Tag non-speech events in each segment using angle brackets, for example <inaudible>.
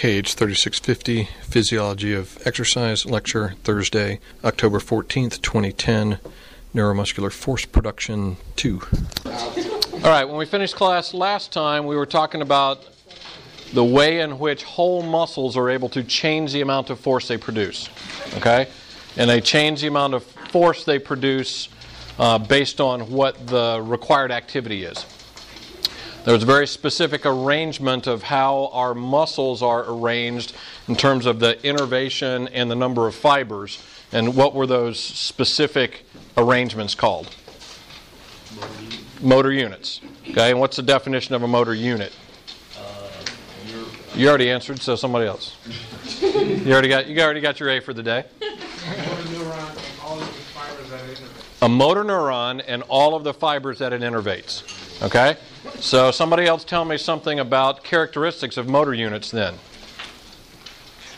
KH 3650 Physiology of Exercise Lecture, Thursday, October 14th, 2010. Neuromuscular Force Production 2. All right, when we finished class last time, we were talking about the way in which whole muscles are able to change the amount of force they produce. Okay? And they change the amount of force they produce uh, based on what the required activity is. There's a very specific arrangement of how our muscles are arranged in terms of the innervation and the number of fibers. And what were those specific arrangements called? Motor units. Okay, and what's the definition of a motor unit? You already answered, so somebody else. <laughs> You already got you already got your A for the day. A motor neuron and all of the fibers that it innervates. Okay? So somebody else tell me something about characteristics of motor units then.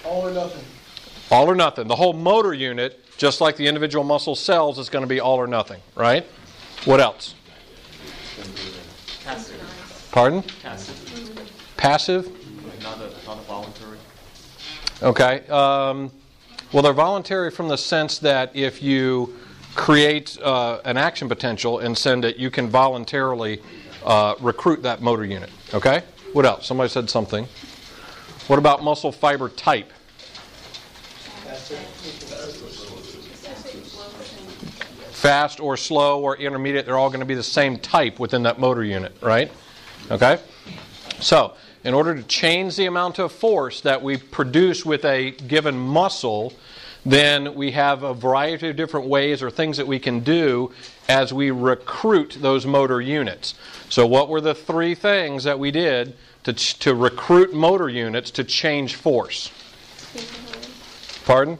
All or nothing. All or nothing. The whole motor unit, just like the individual muscle cells, is going to be all or nothing, right? What else? Passive. Pardon? Passive. Passive? Not a, not a voluntary. Okay. Um, well, they're voluntary from the sense that if you create uh, an action potential and send it, you can voluntarily uh, recruit that motor unit. Okay? What else? Somebody said something. What about muscle fiber type? Fast or slow or intermediate, they're all going to be the same type within that motor unit, right? Okay? So, in order to change the amount of force that we produce with a given muscle, then we have a variety of different ways or things that we can do as we recruit those motor units. So, what were the three things that we did to, to recruit motor units to change force? Pardon?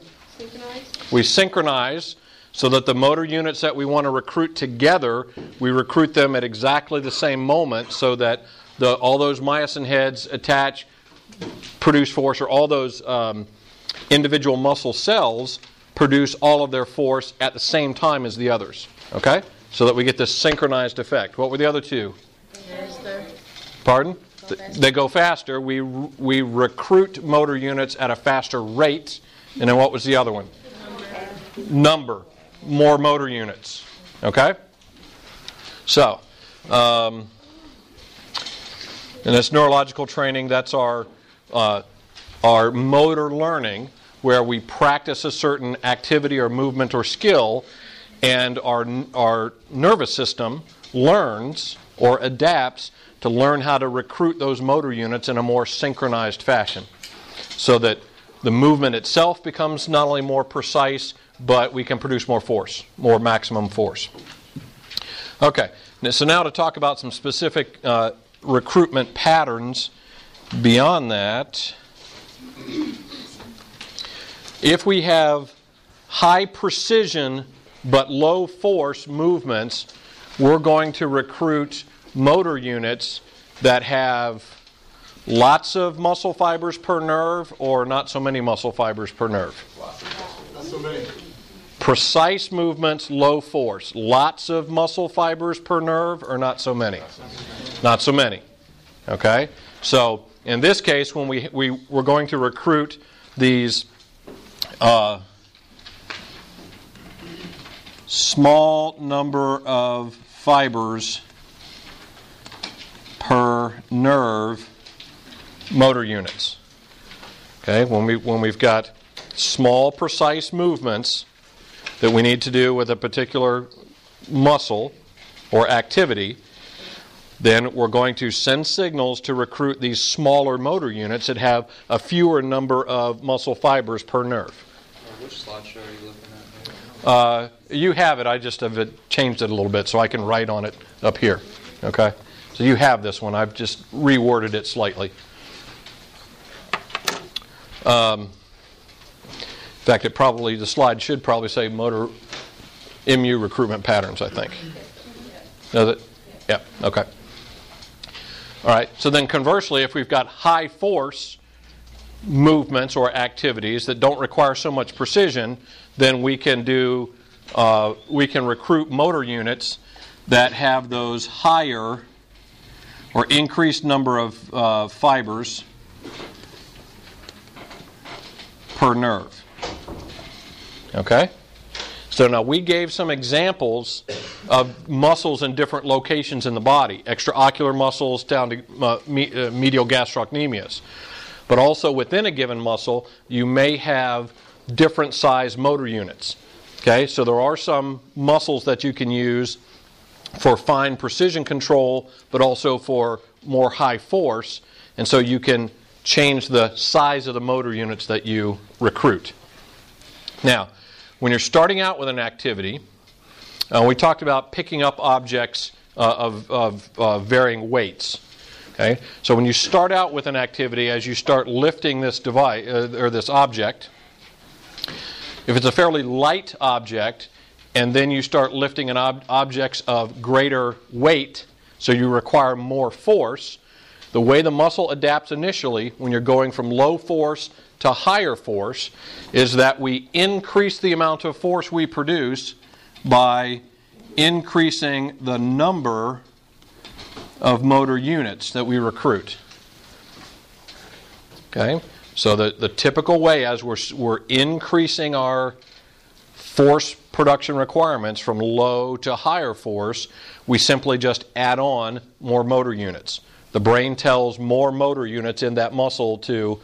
We synchronize so that the motor units that we want to recruit together, we recruit them at exactly the same moment so that the, all those myosin heads attach, produce force, or all those um, individual muscle cells produce all of their force at the same time as the others. Okay? So that we get this synchronized effect. What were the other two? Pardon? They go faster. We, we recruit motor units at a faster rate. And then what was the other one? Number. More motor units. Okay? So, um, and that's neurological training. That's our, uh, our motor learning, where we practice a certain activity or movement or skill, and our, our nervous system learns or adapts to learn how to recruit those motor units in a more synchronized fashion so that the movement itself becomes not only more precise, but we can produce more force, more maximum force. Okay, so now to talk about some specific uh, recruitment patterns beyond that. If we have high precision but low force movements, we're going to recruit motor units that have lots of muscle fibers per nerve or not so many muscle fibers per nerve. Not so many. Precise movements, low force. Lots of muscle fibers per nerve or not so many? Not so many. Okay? So, in this case, when we, we, we're going to recruit these uh, small number of fibers per nerve motor units. Okay, when, we, when we've got small, precise movements that we need to do with a particular muscle or activity, then we're going to send signals to recruit these smaller motor units that have a fewer number of muscle fibers per nerve. Which slideshow are you looking at? Uh, you have it, I just have it, changed it a little bit so I can write on it up here. Okay? So you have this one, I've just reworded it slightly. Um, in fact, it probably the slide should probably say motor MU recruitment patterns. I think. Does it? Yeah. Okay. All right. So then, conversely, if we've got high force movements or activities that don't require so much precision, then we can do uh, we can recruit motor units that have those higher or increased number of uh, fibers per nerve. Okay? So now we gave some examples of muscles in different locations in the body, extraocular muscles down to uh, me, uh, medial gastrocnemius. But also within a given muscle, you may have different size motor units. Okay, so there are some muscles that you can use for fine precision control, but also for more high force, and so you can change the size of the motor units that you recruit. Now, when you're starting out with an activity, uh, we talked about picking up objects uh, of, of uh, varying weights. Okay, so when you start out with an activity, as you start lifting this device uh, or this object, if it's a fairly light object, and then you start lifting an ob- objects of greater weight, so you require more force. The way the muscle adapts initially, when you're going from low force to higher force, is that we increase the amount of force we produce by increasing the number of motor units that we recruit. Okay? So the, the typical way as we're, we're increasing our force production requirements from low to higher force, we simply just add on more motor units. The brain tells more motor units in that muscle to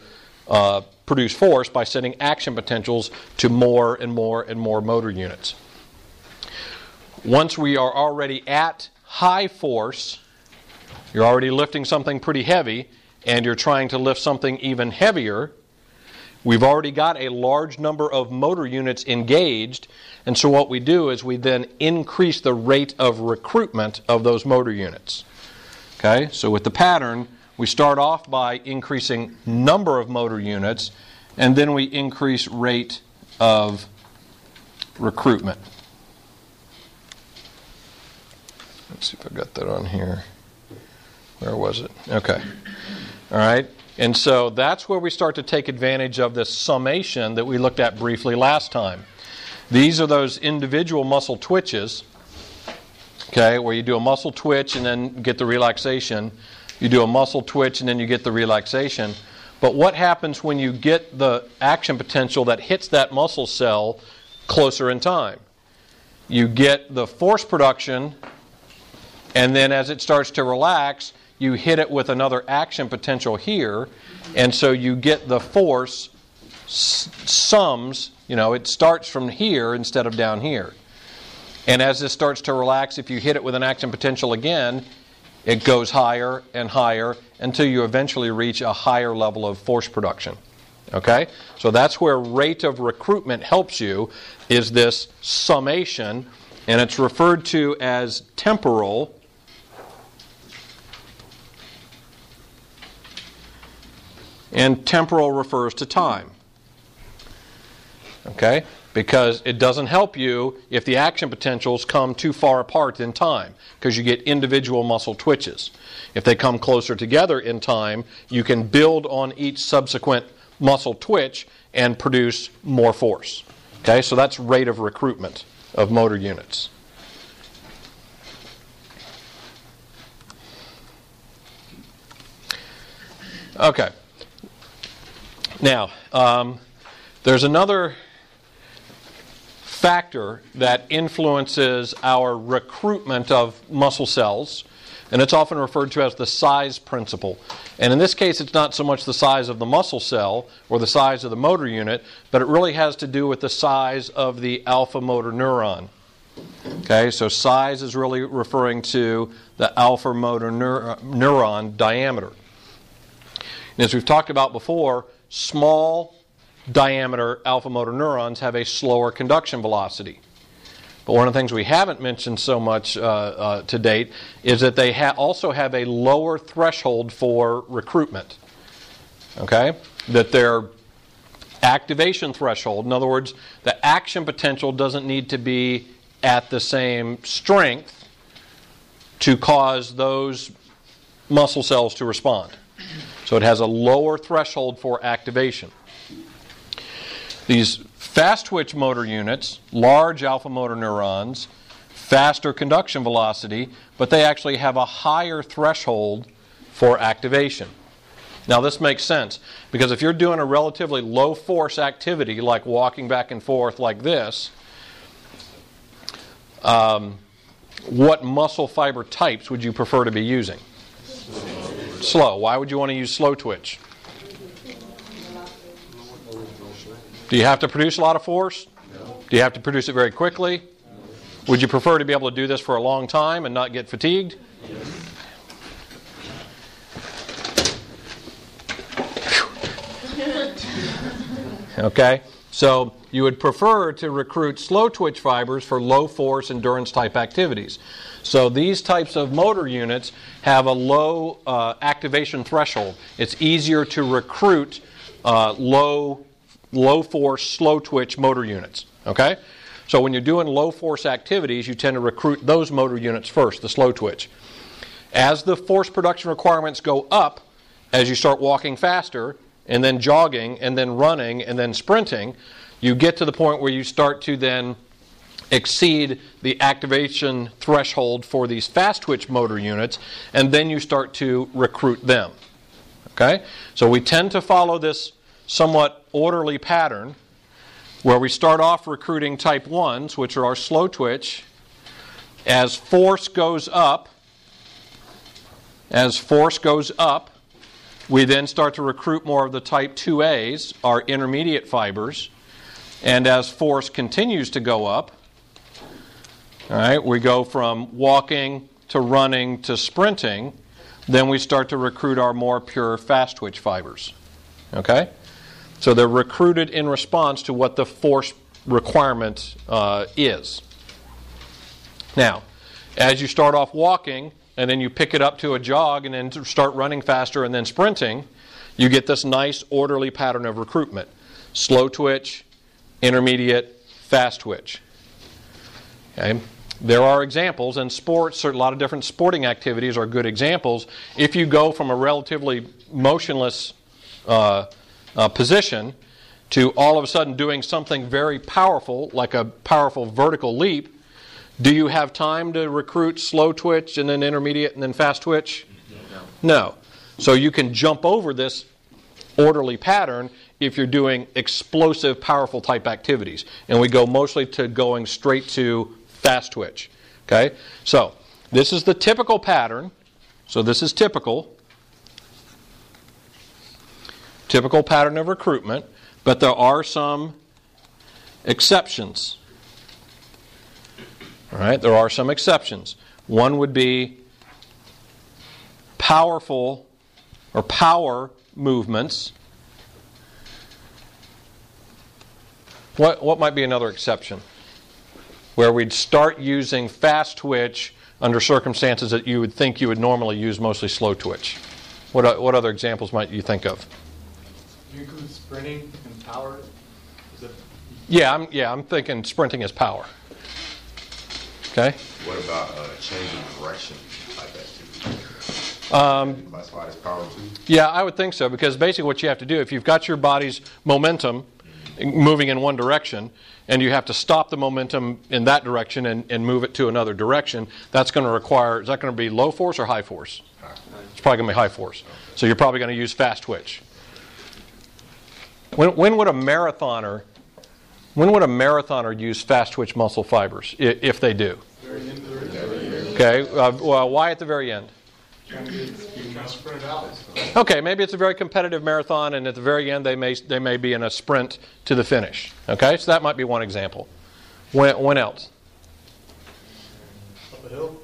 uh, produce force by sending action potentials to more and more and more motor units. Once we are already at high force, you're already lifting something pretty heavy, and you're trying to lift something even heavier, we've already got a large number of motor units engaged, and so what we do is we then increase the rate of recruitment of those motor units. Okay, so with the pattern, we start off by increasing number of motor units, and then we increase rate of recruitment. Let's see if I got that on here. Where was it? Okay. All right. And so that's where we start to take advantage of this summation that we looked at briefly last time. These are those individual muscle twitches, okay, where you do a muscle twitch and then get the relaxation. You do a muscle twitch and then you get the relaxation. But what happens when you get the action potential that hits that muscle cell closer in time? You get the force production, and then as it starts to relax, you hit it with another action potential here, and so you get the force sums, you know, it starts from here instead of down here. And as this starts to relax, if you hit it with an action potential again, it goes higher and higher until you eventually reach a higher level of force production. Okay? So that's where rate of recruitment helps you is this summation and it's referred to as temporal and temporal refers to time. Okay? Because it doesn't help you if the action potentials come too far apart in time, because you get individual muscle twitches. If they come closer together in time, you can build on each subsequent muscle twitch and produce more force. Okay? So that's rate of recruitment of motor units. Okay. Now, um, there's another factor that influences our recruitment of muscle cells, and it's often referred to as the size principle. And in this case, it's not so much the size of the muscle cell or the size of the motor unit, but it really has to do with the size of the alpha motor neuron. Okay, so size is really referring to the alpha motor neur- neuron diameter. And as we've talked about before, small diameter alpha motor neurons have a slower conduction velocity. But one of the things we haven't mentioned so much uh, uh, to date is that they ha- also have a lower threshold for recruitment. Okay? That their activation threshold, in other words, the action potential doesn't need to be at the same strength to cause those muscle cells to respond. So it has a lower threshold for activation. These fast twitch motor units, large alpha motor neurons, faster conduction velocity, but they actually have a higher threshold for activation. Now, this makes sense because if you're doing a relatively low force activity like walking back and forth like this, um, what muscle fiber types would you prefer to be using? Slow. Why would you want to use slow twitch? Do you have to produce a lot of force? No. Do you have to produce it very quickly? Would you prefer to be able to do this for a long time and not get fatigued? <laughs> Okay? So you would prefer to recruit slow twitch fibers for low force endurance type activities. So these types of motor units have a low uh, activation threshold. It's easier to recruit uh, low low force slow twitch motor units. Okay? So when you're doing low force activities, you tend to recruit those motor units first, the slow twitch. As the force production requirements go up, as you start walking faster, and then jogging, and then running, and then sprinting, you get to the point where you start to then exceed the activation threshold for these fast twitch motor units, and then you start to recruit them. Okay? So we tend to follow this somewhat orderly pattern where we start off recruiting type 1s, which are our slow twitch. As force goes up, as force goes up, we then start to recruit more of the type 2As, our intermediate fibers. And as force continues to go up, all right, we go from walking to running to sprinting, then we start to recruit our more pure fast twitch fibers. Okay? So they're recruited in response to what the force requirement uh, is. Now, as you start off walking, and then you pick it up to a jog, and then start running faster, and then sprinting, you get this nice orderly pattern of recruitment slow twitch, intermediate, fast twitch. Okay? There are examples, and sports, a lot of different sporting activities are good examples. If you go from a relatively motionless uh, uh, position to all of a sudden doing something very powerful, like a powerful vertical leap, do you have time to recruit slow twitch and then intermediate and then fast twitch? No. So you can jump over this orderly pattern if you're doing explosive, powerful type activities. And we go mostly to going straight to fast twitch. Okay? So this is the typical pattern. So this is typical. Typical pattern of recruitment, but there are some exceptions. All right, there are some exceptions. One would be powerful or power movements. What, what might be another exception? Where we'd start using fast twitch under circumstances that you would think you would normally use mostly slow twitch. What, what other examples might you think of? Do you include sprinting and power? Is it, Yeah, I'm, yeah, I'm thinking sprinting is power. Okay? What about uh, changing direction type activity? Um, Classified as power too? Yeah, I would think so because basically what you have to do, if you've got your body's momentum moving in one direction and you have to stop the momentum in that direction and, and move it to another direction, that's going to require, is that going to be low force or high force? It's probably going to be high force. So you're probably going to use fast twitch. When, when would a marathoner, when would a marathoner use fast twitch muscle fibers, i- if they do? very end of the race? Okay, uh, well, why at the very end? Trying to get, you can sprint it out. Okay, maybe it's a very competitive marathon, and at the very end, they may they may be in a sprint to the finish. Okay, so that might be one example. When, when else? Up a hill?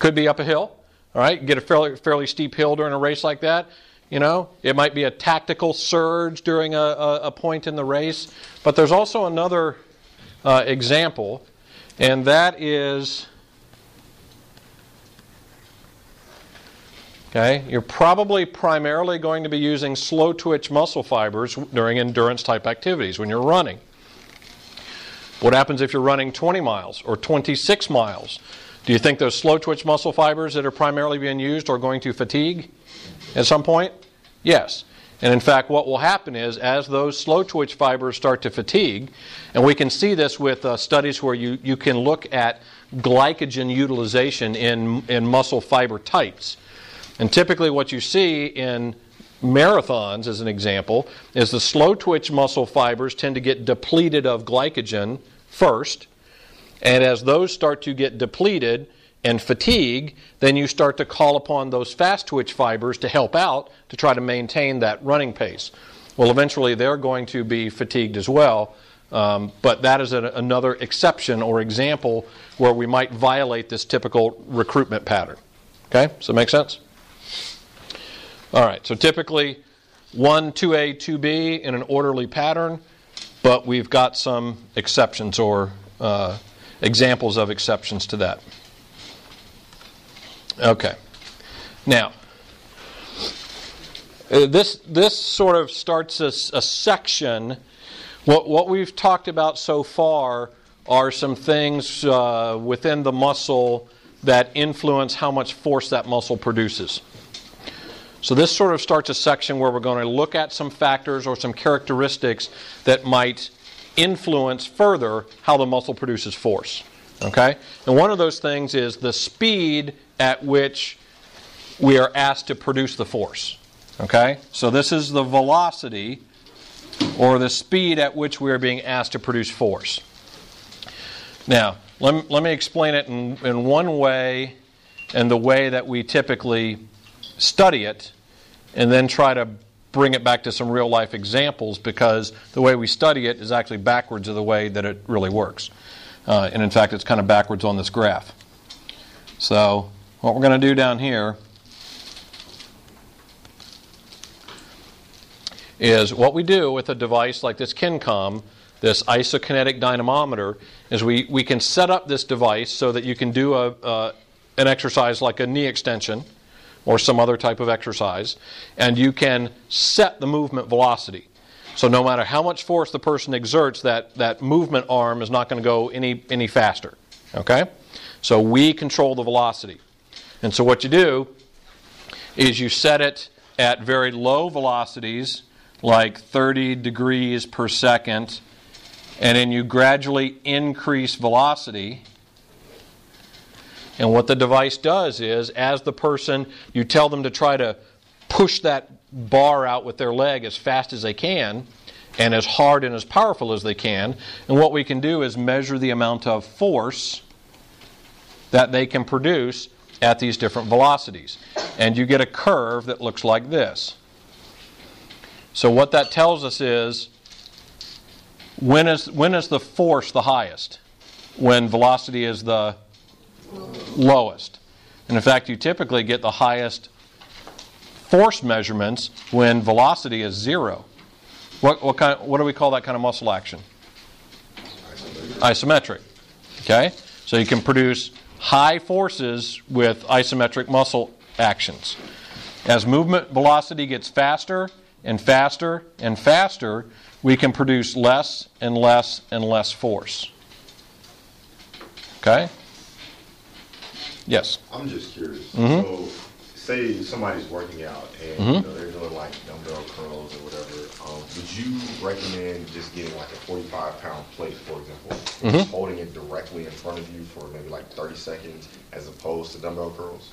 Could be up a hill. All right, get a fairly fairly steep hill during a race like that. You know, it might be a tactical surge during a, a, a point in the race. But there's also another uh, example, and that is. Okay, you're probably primarily going to be using slow twitch muscle fibers during endurance type activities when you're running. What happens if you're running 20 miles or 26 miles? Do you think those slow twitch muscle fibers that are primarily being used are going to fatigue at some point? Yes. And in fact, what will happen is as those slow twitch fibers start to fatigue, and we can see this with uh, studies where you, you can look at glycogen utilization in, in muscle fiber types. And typically, what you see in marathons, as an example, is the slow twitch muscle fibers tend to get depleted of glycogen first. And as those start to get depleted and fatigue, then you start to call upon those fast twitch fibers to help out to try to maintain that running pace. Well, eventually they're going to be fatigued as well. Um, but that is a, another exception or example where we might violate this typical recruitment pattern. Okay? Does that make sense? All right, so typically 1, 2A, 2B in an orderly pattern, but we've got some exceptions or uh, examples of exceptions to that. Okay. Now, uh, this, this sort of starts a, a section. What, what we've talked about so far are some things uh, within the muscle that influence how much force that muscle produces. So, this sort of starts a section where we're going to look at some factors or some characteristics that might influence further how the muscle produces force. Okay? And one of those things is the speed at which we are asked to produce the force. Okay? So, this is the velocity or the speed at which we are being asked to produce force. Now, let me, let me explain it in, in one way and the way that we typically study it, and then try to bring it back to some real life examples because the way we study it is actually backwards of the way that it really works. Uh, and in fact, it's kind of backwards on this graph. So, what we're going to do down here is what we do with a device like this Kincom, this isokinetic dynamometer, is we, we can set up this device so that you can do a, uh, an exercise like a knee extension or some other type of exercise, and you can set the movement velocity. So no matter how much force the person exerts, that, that movement arm is not going to go any, any faster. Okay? So we control the velocity. And so what you do is you set it at very low velocities, like 30 degrees per second, and then you gradually increase velocity and what the device does is, as the person, you tell them to try to push that bar out with their leg as fast as they can and as hard and as powerful as they can. And what we can do is measure the amount of force that they can produce at these different velocities. And you get a curve that looks like this. So, what that tells us is when is, when is the force the highest? When velocity is the lowest. And in fact, you typically get the highest force measurements when velocity is zero. What, what, kind, what do we call that kind of muscle action? Isometric. Okay? So you can produce high forces with isometric muscle actions. As movement velocity gets faster and faster and faster, we can produce less and less and less force. Okay? Yes. I'm just curious. Mhm. So, say somebody's working out and Mhm. you know, they're doing like dumbbell curls or whatever. Um, would you recommend just getting like a 45 pound plate, for example, just holding it directly in front of you for maybe like 30 seconds, as opposed to dumbbell curls?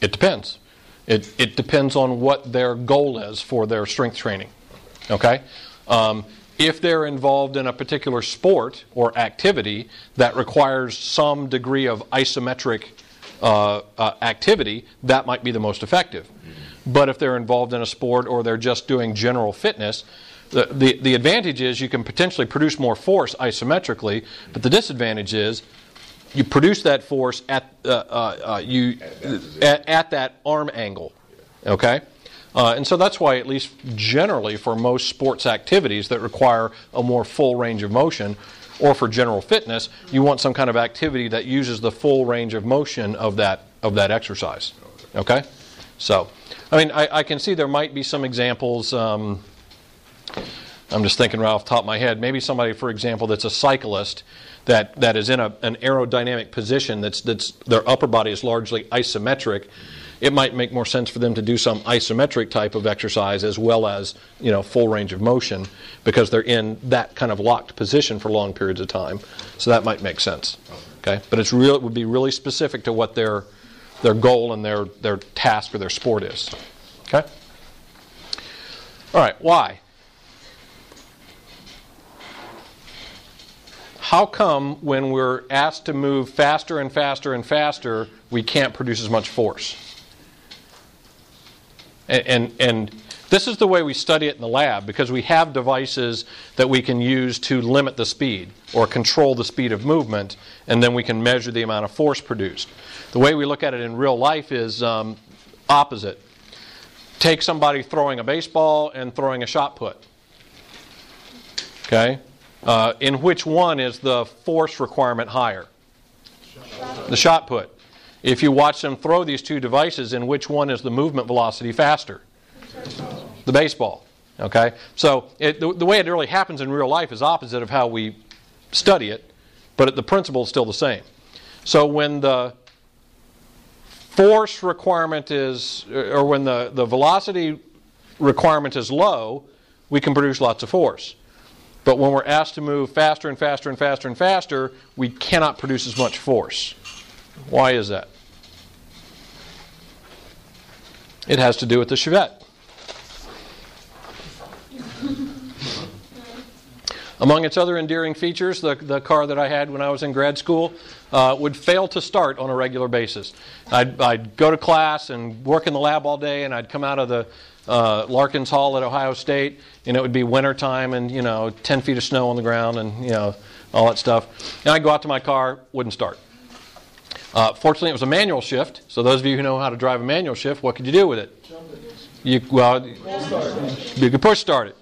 It depends. It, it depends on what their goal is for their strength training. Okay? Um, if they're involved in a particular sport or activity that requires some degree of isometric uh, uh, activity, that might be the most effective. But if they're involved in a sport or they're just doing general fitness, the, the, the advantage is you can potentially produce more force isometrically, but the disadvantage is you produce that force at uh, uh, uh, you At at that arm angle. Okay, uh, and so that's why, at least generally, for most sports activities that require a more full range of motion, or for general fitness, you want some kind of activity that uses the full range of motion of that of that exercise. Okay, so I mean, I, I can see there might be some examples. Um, I'm just thinking right off the top of my head. Maybe somebody, for example, that's a cyclist that, that is in a, an aerodynamic position that's, that's their upper body is largely isometric. It might make more sense for them to do some isometric type of exercise as well as you know full range of motion because they're in that kind of locked position for long periods of time. So that might make sense. Okay, but it's real. It would be really specific to what their their goal and their their task or their sport is. Okay. All right, why? How come when we're asked to move faster and faster and faster, we can't produce as much force? And, and, this is the way we study it in the lab because we have devices that we can use to limit the speed or control the speed of movement, and then we can measure the amount of force produced. The way we look at it in real life is um, opposite. Take somebody throwing a baseball and throwing a shot put. Okay? Uh, in which one is the force requirement higher? The shot put. If you watch them throw these two devices, in which one is the movement velocity faster? The baseball. Okay? So it, the, the, way it really happens in real life is opposite of how we study it, but the principle is still the same. So when the force requirement is, or when the, the velocity requirement is low, we can produce lots of force. But when we're asked to move faster and faster and faster and faster, we cannot produce as much force. Why is that? It has to do with the Chevette. Among its other endearing features, the, the car that I had when I was in grad school uh, would fail to start on a regular basis. I'd, I'd, go to class and work in the lab all day, and I'd come out of the uh, Larkins Hall at Ohio State, and it would be wintertime and, you know, 10 feet of snow on the ground and, you know, all that stuff. And I'd go out to my car, wouldn't start. Uh, fortunately, it was a manual shift. So those of you who know how to drive a manual shift, what could you do with it? You well, you could push start it.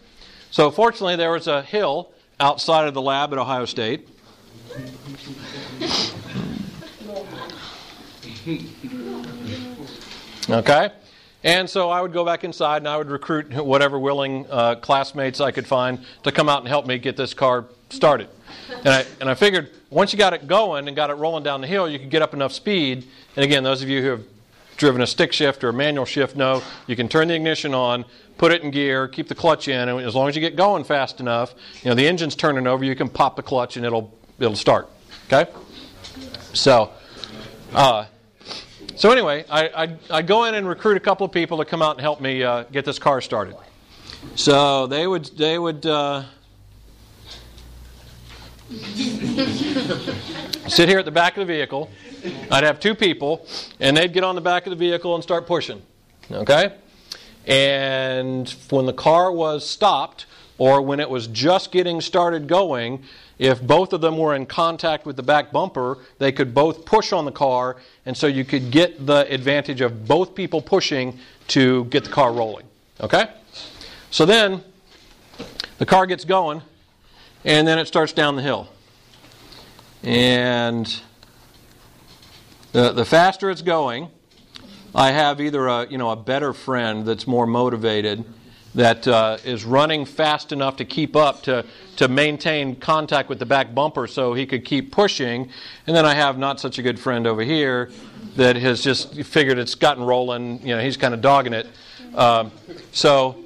So fortunately, there was a hill outside of the lab at Ohio State. Okay? And so I would go back inside and I would recruit whatever willing uh, classmates I could find to come out and help me get this car started. And I, and I figured once you got it going and got it rolling down the hill, you could get up enough speed. And again, those of you who have driven a stick shift or a manual shift know you can turn the ignition on, put it in gear, keep the clutch in, and as long as you get going fast enough, you know the engine's turning over, you can pop the clutch and it'll it'll start. Okay, so. Uh, so anyway, I, I'd, I'd, go in and recruit a couple of people to come out and help me uh, get this car started. So they would they would uh, sit here at the back of the vehicle. I'd have two people, and they'd get on the back of the vehicle and start pushing. Okay? And when the car was stopped, or when it was just getting started going, if both of them were in contact with the back bumper, they could both push on the car, and so you could get the advantage of both people pushing to get the car rolling. Okay? So then the car gets going, and then it starts down the hill. And the, the faster it's going, I have either a, you know, a better friend that's more motivated that uh, is running fast enough to keep up to, to maintain contact with the back bumper so he could keep pushing. And then I have not such a good friend over here that has just figured it's gotten rolling. You know, he's kind of dogging it. Um, so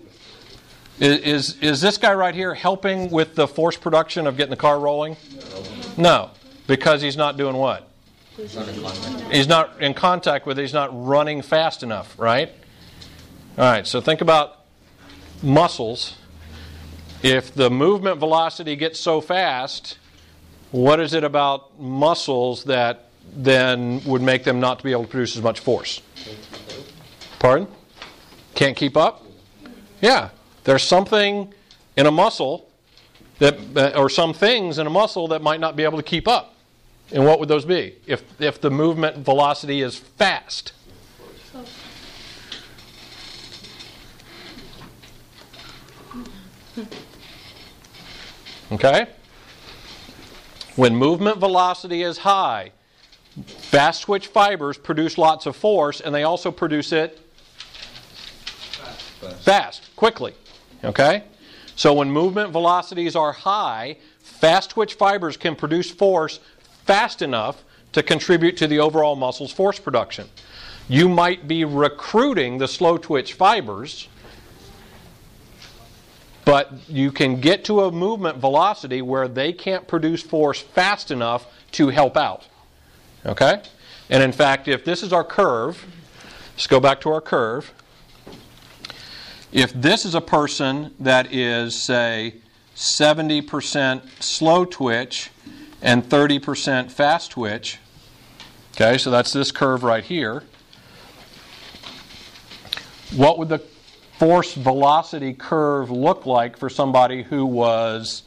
is, is this guy right here helping with the force production of getting the car rolling? No, because he's not doing what? He's not in contact with it, he's not running fast enough, right? All right, so think about muscles. If the movement velocity gets so fast, what is it about muscles that then would make them not to be able to produce as much force? Pardon? Can't keep up? Yeah, there's something in a muscle that, uh, or some things in a muscle that might not be able to keep up. And what would those be? If, if the movement velocity is fast. Okay? When movement velocity is high, fast twitch fibers produce lots of force and they also produce it fast, fast quickly. Okay? So when movement velocities are high, fast twitch fibers can produce force fast enough to contribute to the overall muscle's force production. You might be recruiting the slow twitch fibers, but you can get to a movement velocity where they can't produce force fast enough to help out. Okay? And in fact, if this is our curve, let's go back to our curve. If this is a person that is, say, 70% slow twitch and 30% fast twitch, okay, so that's this curve right here, what would the force velocity curve look like for somebody who was,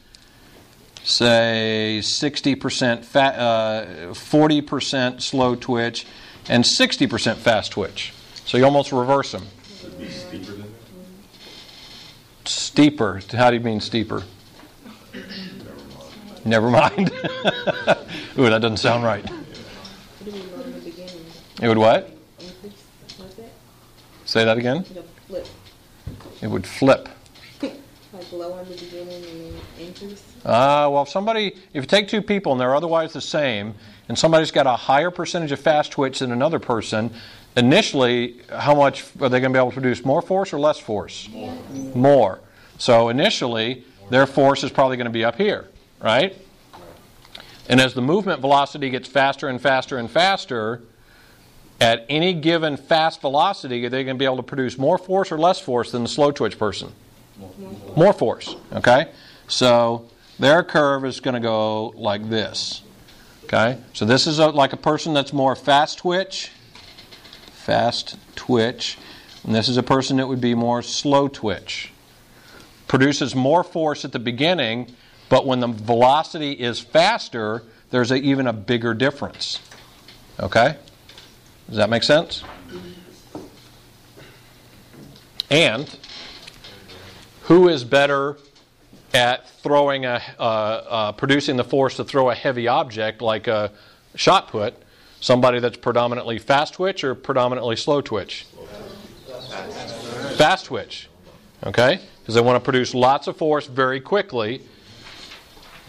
say, 60% fat, uh, 40% slow twitch and 60% fast twitch? So you almost reverse them. Should be steeper than that? Steeper. How do you mean steeper? Never mind. <laughs> Ooh, that doesn't sound right. What do we learn in the beginning? It would what? Increase, like that? Say that again? It would flip. Like low in the beginning and increase? Ah, well, if somebody, if you take two people and they're otherwise the same, and somebody's got a higher percentage of fast twitch than another person, initially, how much are they going to be able to produce? More force or less force? More. More. So initially, their force is probably going to be up here, right? And as the movement velocity gets faster and faster and faster, at any given fast velocity, are they going to be able to produce more force or less force than the slow twitch person? More force. Okay? So their curve is going to go like this. Okay? So this is a, like a person that's more fast twitch, fast twitch, and this is a person that would be more slow twitch. Produces more force at the beginning, but when the velocity is faster, there's a, even a bigger difference. Okay? Does that make sense? And who is better at throwing a uh, uh, producing the force to throw a heavy object like a shot put? Somebody that's predominantly fast twitch or predominantly slow twitch? Fast twitch. Okay? Because they want to produce lots of force very quickly.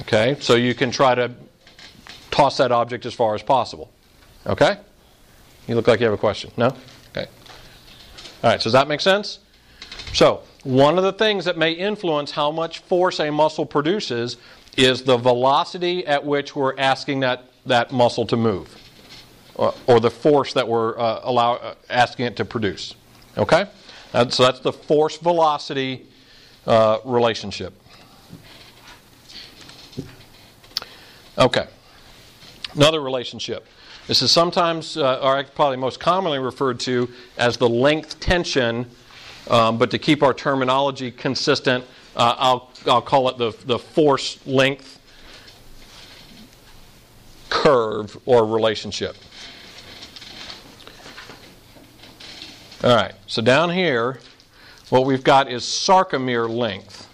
Okay? So you can try to toss that object as far as possible. Okay? You look like you have a question. No? Okay. All right, so does that make sense? So, one of the things that may influence how much force a muscle produces is the velocity at which we're asking that, that muscle to move, or, or the force that we're uh, allow, uh, asking it to produce. Okay? Uh, so that's the force velocity uh, relationship. Okay. Another relationship. This is sometimes, uh, or probably most commonly referred to as the length tension, um, but to keep our terminology consistent, uh, I'll, I'll call it the, the force length curve or relationship. All right, so down here, what we've got is sarcomere length.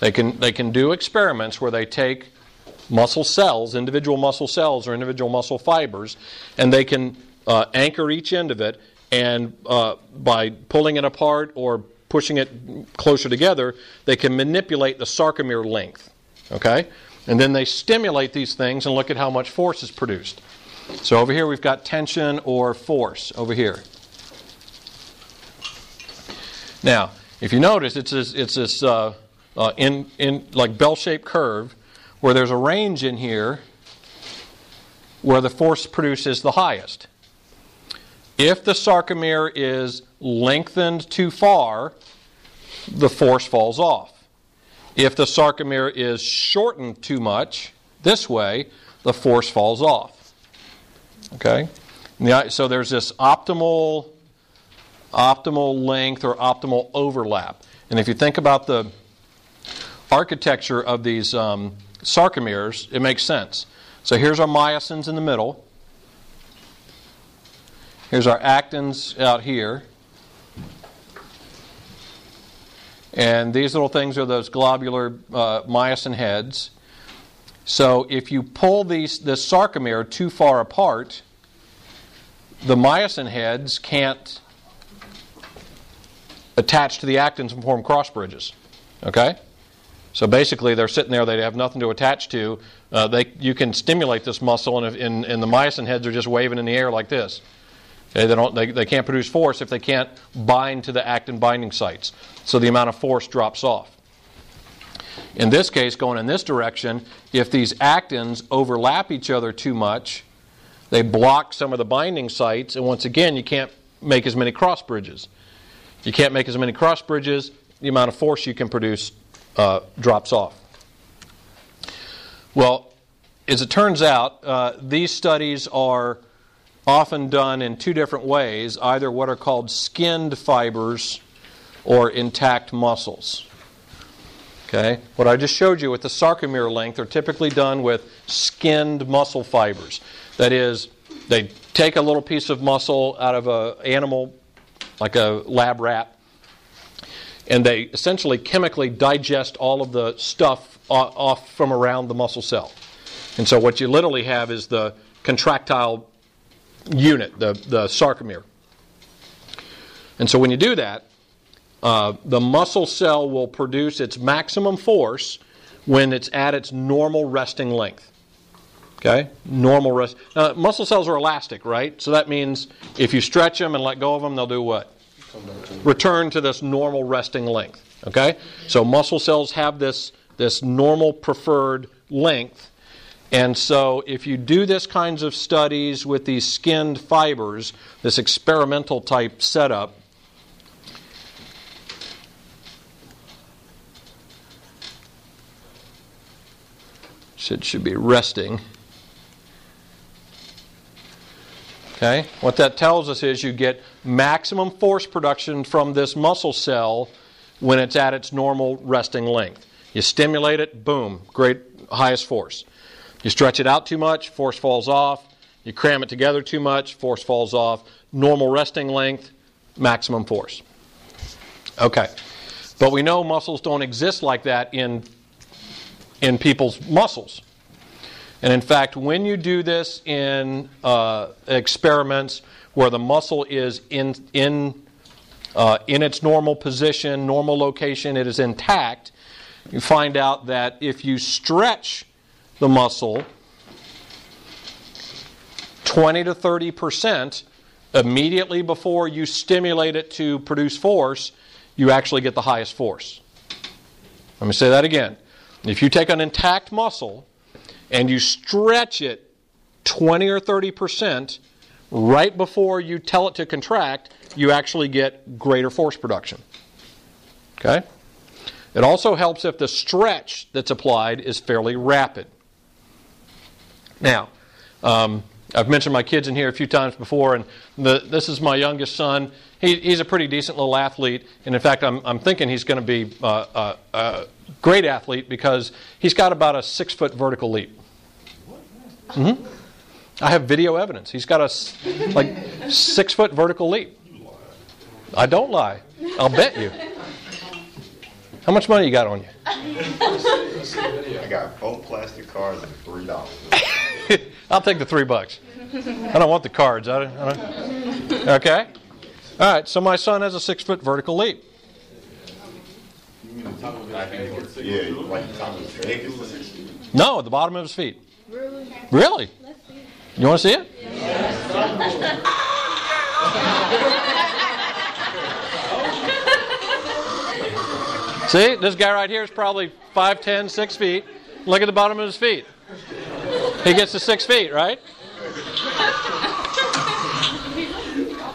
They can, they can do experiments where they take muscle cells, individual muscle cells or individual muscle fibers, and they can uh, anchor each end of it, and uh, by pulling it apart or pushing it closer together, they can manipulate the sarcomere length. Okay? And then they stimulate these things and look at how much force is produced. So over here we've got tension or force over here. Now, if you notice, it's this, it's this uh, uh, in, in like bell-shaped curve where there's a range in here where the force produced is the highest. If the sarcomere is lengthened too far, the force falls off. If the sarcomere is shortened too much, this way, the force falls off. Okay? So there's this optimal optimal length or optimal overlap. And if you think about the architecture of these um, sarcomeres, it makes sense. So here's our myosins in the middle. Here's our actins out here. And these little things are those globular uh, myosin heads. So if you pull these, this sarcomere too far apart, the myosin heads can't attach to the actins and form cross bridges. Okay? So basically, they're sitting there; they have nothing to attach to. Uh, they, you can stimulate this muscle, and, if, and, and the myosin heads are just waving in the air like this. Okay, they, don't, they, they can't produce force if they can't bind to the actin binding sites. So the amount of force drops off. In this case, going in this direction, if these actins overlap each other too much, they block some of the binding sites, and once again, you can't make as many cross bridges. You can't make as many cross bridges. The amount of force you can produce uh, drops off. Well, as it turns out, uh, these studies are often done in two different ways either what are called skinned fibers or intact muscles. Okay? What I just showed you with the sarcomere length are typically done with skinned muscle fibers. That is, they take a little piece of muscle out of an animal, like a lab rat, and they essentially chemically digest all of the stuff off from around the muscle cell. And so what you literally have is the contractile unit, the, the sarcomere. And so when you do that, uh, the muscle cell will produce its maximum force when it's at its normal resting length. Okay? Normal rest. Muscle cells are elastic, right? So that means if you stretch them and let go of them, they'll do what? Return to this normal resting length. Okay? So muscle cells have this, this normal preferred length. And so if you do this kinds of studies with these skinned fibers, this experimental type setup, it should be resting. Okay? What that tells us is you get maximum force production from this muscle cell when it's at its normal resting length. You stimulate it, boom, great highest force. You stretch it out too much, force falls off. You cram it together too much, force falls off. Normal resting length, maximum force. Okay. But we know muscles don't exist like that in in people's muscles. And in fact, when you do this in uh, experiments where the muscle is in, in, uh, in its normal position, normal location, it is intact, you find out that if you stretch the muscle 20 to 30 percent immediately before you stimulate it to produce force, you actually get the highest force. Let me say that again. If you take an intact muscle and you stretch it 20 or 30 percent right before you tell it to contract, you actually get greater force production. Okay? It also helps if the stretch that's applied is fairly rapid. Now, um, I've mentioned my kids in here a few times before, and the, this is my youngest son. He, he's a pretty decent little athlete, and in fact, I'm, I'm thinking he's going to be a, a, a, great athlete because he's got about a six foot vertical leap. Mm-hmm. I have video evidence. He's got a like six foot vertical leap. I don't lie. I'll bet you. How much money you got on you? I got four plastic cards and three dollars. <laughs> I'll take the three bucks. I don't want the cards. I don't, I don't. Okay. All right. So my son has a six foot vertical leap. Six. No, the bottom of his feet. Really? You want to see it? <laughs> see, this guy right here is probably 5'10, 6 feet. Look at the bottom of his feet. He gets to 6 feet, right?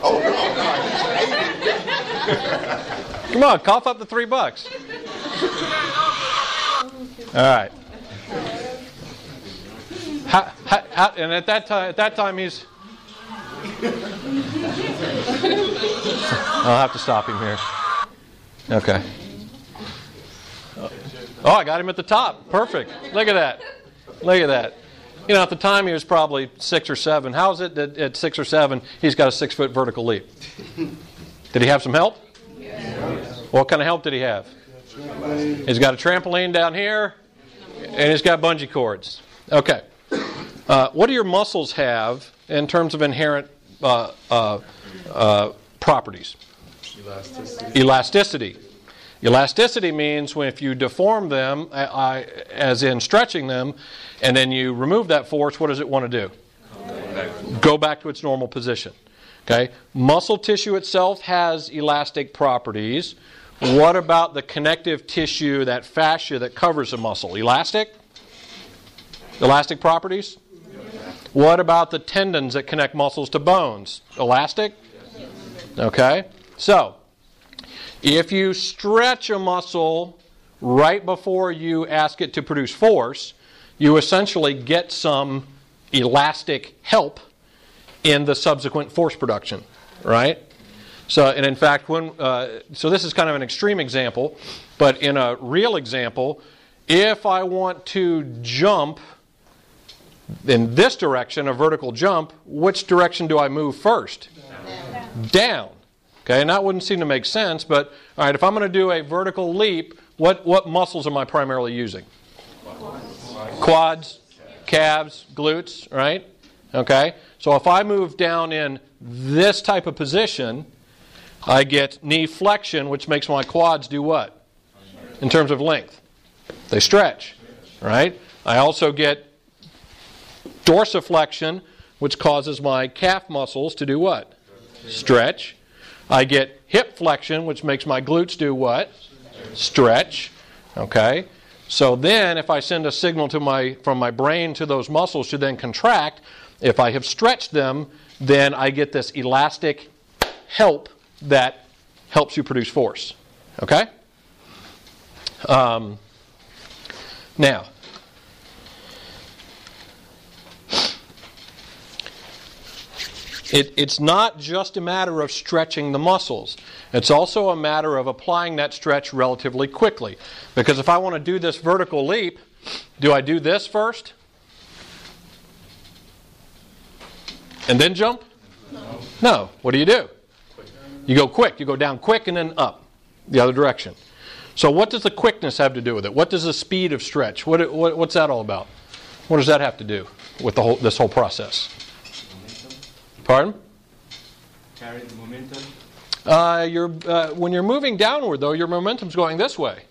Oh, no, Come on, cough up the three bucks. All right. How, how, how, and at that time, at that time, he's. I'll have to stop him here. Okay. Oh, I got him at the top. Perfect. Look at that. Look at that. You know, at the time he was probably six or seven. How is it that at six or seven he's got a six foot vertical leap? Did he have some help? What kind of help did he have? He's got a trampoline down here, and he's got bungee cords. Okay. Uh, what do your muscles have in terms of inherent uh, uh, uh properties? Elasticity. Elasticity. Elasticity means when if you deform them, uh, as in stretching them, and then you remove that force, what does it want to do? Go back to its normal position. Okay? Muscle tissue itself has elastic properties. What about the connective tissue, that fascia that covers the muscle? Elastic? Elastic properties? What about the tendons that connect muscles to bones? Elastic? Okay. So, If you stretch a muscle right before you ask it to produce force, you essentially get some elastic help in the subsequent force production, right? So, and in fact, when uh, so this is kind of an extreme example, but in a real example, if I want to jump in this direction, a vertical jump, which direction do I move first? Down. Down. Okay, and that wouldn't seem to make sense, but all right, if I'm going to do a vertical leap, what, what muscles am I primarily using? Quads, calves, glutes, right? Okay, so if I move down in this type of position, I get knee flexion, which makes my quads do what? In terms of length, they stretch, right? I also get dorsiflexion, which causes my calf muscles to do what? Stretch. I get hip flexion, which makes my glutes do what? Stretch. Okay? So then, if I send a signal to my, from my brain to those muscles to then contract, if I have stretched them, then I get this elastic help that helps you produce force. Okay? Um, now, It, it's not just a matter of stretching the muscles. It's also a matter of applying that stretch relatively quickly. Because if I want to do this vertical leap, do I do this first? And then jump? No. No. What do you do? You go quick. You go down quick and then up the other direction. So, what does the quickness have to do with it? What does the speed of stretch? What, what, what's that all about? What does that have to do with the whole, this whole process? Momentum. Pardon? Carry the momentum. Uh, you're, uh, when you're moving downward, though, your momentum's going this way.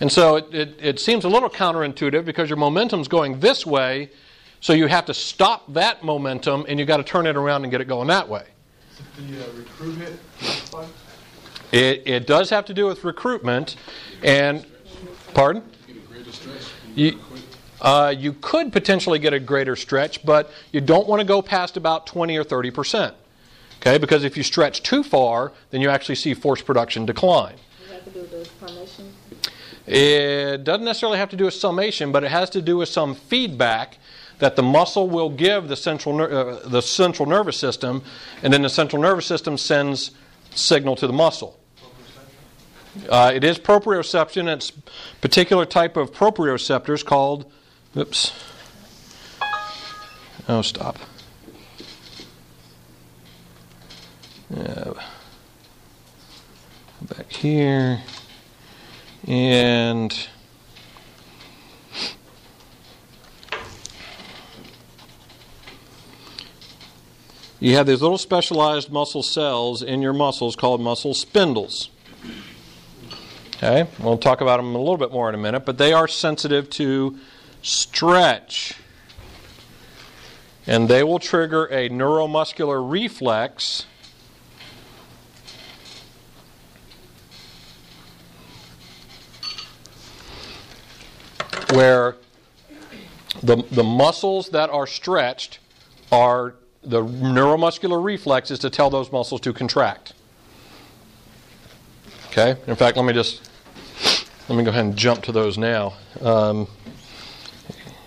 And so it, it, it seems a little counterintuitive because your momentum's going this way, so you have to stop that momentum and you've got to turn it around and get it going that way. The uh, recruitment? It, it does have to do with recruitment and, pardon? You, uh, you could potentially get a greater stretch, but you don't want to go past about 20 or 30 percent. Okay, because if you stretch too far, then you actually see force production decline. Have to do with summation? It doesn't necessarily have to do with summation, but it has to do with some feedback that the muscle will give the central, ner- uh, the central nervous system, and then the central nervous system sends signal to the muscle. Uh, it is proprioception. It's particular type of proprioceptors called, oops, oh, stop. Yeah. Back here. And you have these little specialized muscle cells in your muscles called muscle spindles. Okay, we'll talk about them a little bit more in a minute, but they are sensitive to stretch. And they will trigger a neuromuscular reflex where the, the muscles that are stretched are the neuromuscular reflex is to tell those muscles to contract. Okay? In fact, let me just let me go ahead and jump to those now. Um,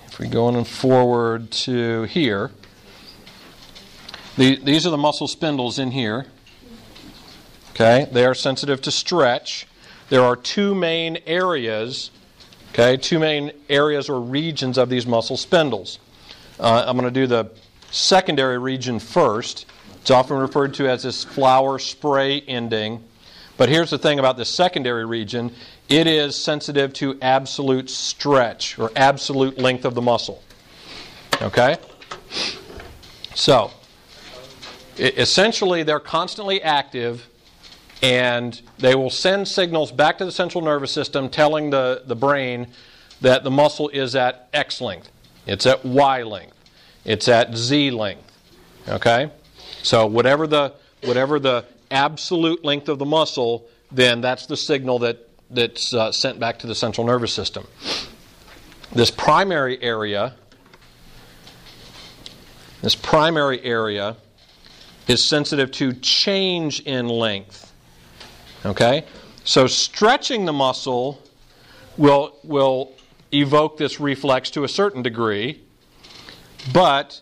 if we go on and forward to here, the, these are the muscle spindles in here. Okay? They are sensitive to stretch. There are two main areas Okay, two main areas or regions of these muscle spindles. Uh, I'm going to do the secondary region first. It's often referred to as this flower spray ending. But here's the thing about this secondary region it is sensitive to absolute stretch or absolute length of the muscle. Okay? So, essentially, they're constantly active and they will send signals back to the central nervous system telling the, the brain that the muscle is at X length, it's at Y length, it's at Z length. Okay? So whatever the whatever the absolute length of the muscle, then that's the signal that, that's uh, sent back to the central nervous system. This primary area, this primary area is sensitive to change in length. Okay? So stretching the muscle will, will evoke this reflex to a certain degree, but